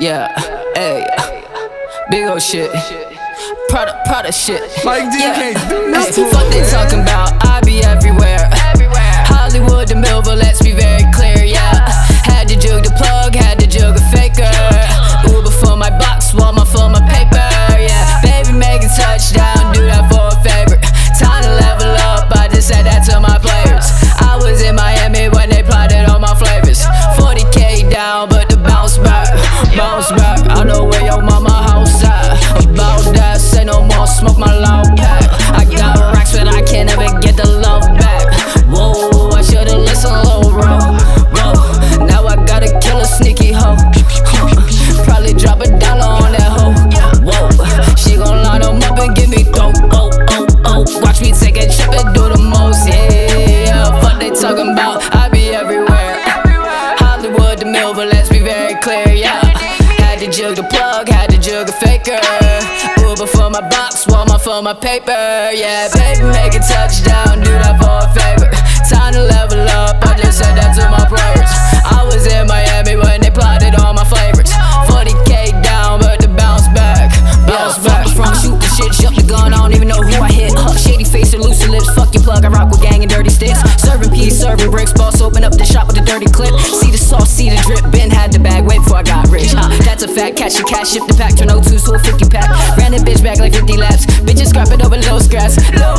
Yeah, hey, big old shit. Prada, Prada shit. Mike D Yeah. can't do Hey, this. fuck they talking about. I be everywhere. Hollywood to Millville, let's be very clear. Yeah, had to jug the plug, had to jug a faker. Uber for my box, Walmart for my paper. Yeah, baby, make a touchdown, do that for a favor. Time to level up, I just said that to my players. I was in Miami when they plotted on my flavors. 40k down, but the bounce back, bounce back. I know where your mama house at. About that, say no more, smoke my loud pack. I got racks, but I can't ever get the love back. Whoa, I should've listened, low bro, bro. Now I gotta kill a sneaky hoe. Probably drop a dollar on that hoe. Whoa, she gon' line 'em up and give me dope. Oh, oh, oh. Watch me take a trip and do the most. Yeah. Fuck they talking about. I be everywhere. Hollywood to Millville, let's be very clear. Yeah, had to jug the plug, had to jug a faker. Uber for my box, Walmart for my paper. Yeah, baby, make a touchdown, do that for a favor. Time to level up, I just said that to my players. I was in Miami when they plotted all my favorites. 40k down, but the bounce back, bounce back. From shoot the shit, shut the gun, I don't even know who I hit. Huh, shady face and loose lips, fuck your plug, I rock with Serving bricks, boss open up the shop with a dirty clip. See the sauce, see the drip, Ben had the bag, wait before I got rich. Huh, that's a fact, catch your cash, shift the pack, turn 02 to a 50 pack. Ran the bitch back like 50 laps, bitches scrapping over little scraps. Little ocean with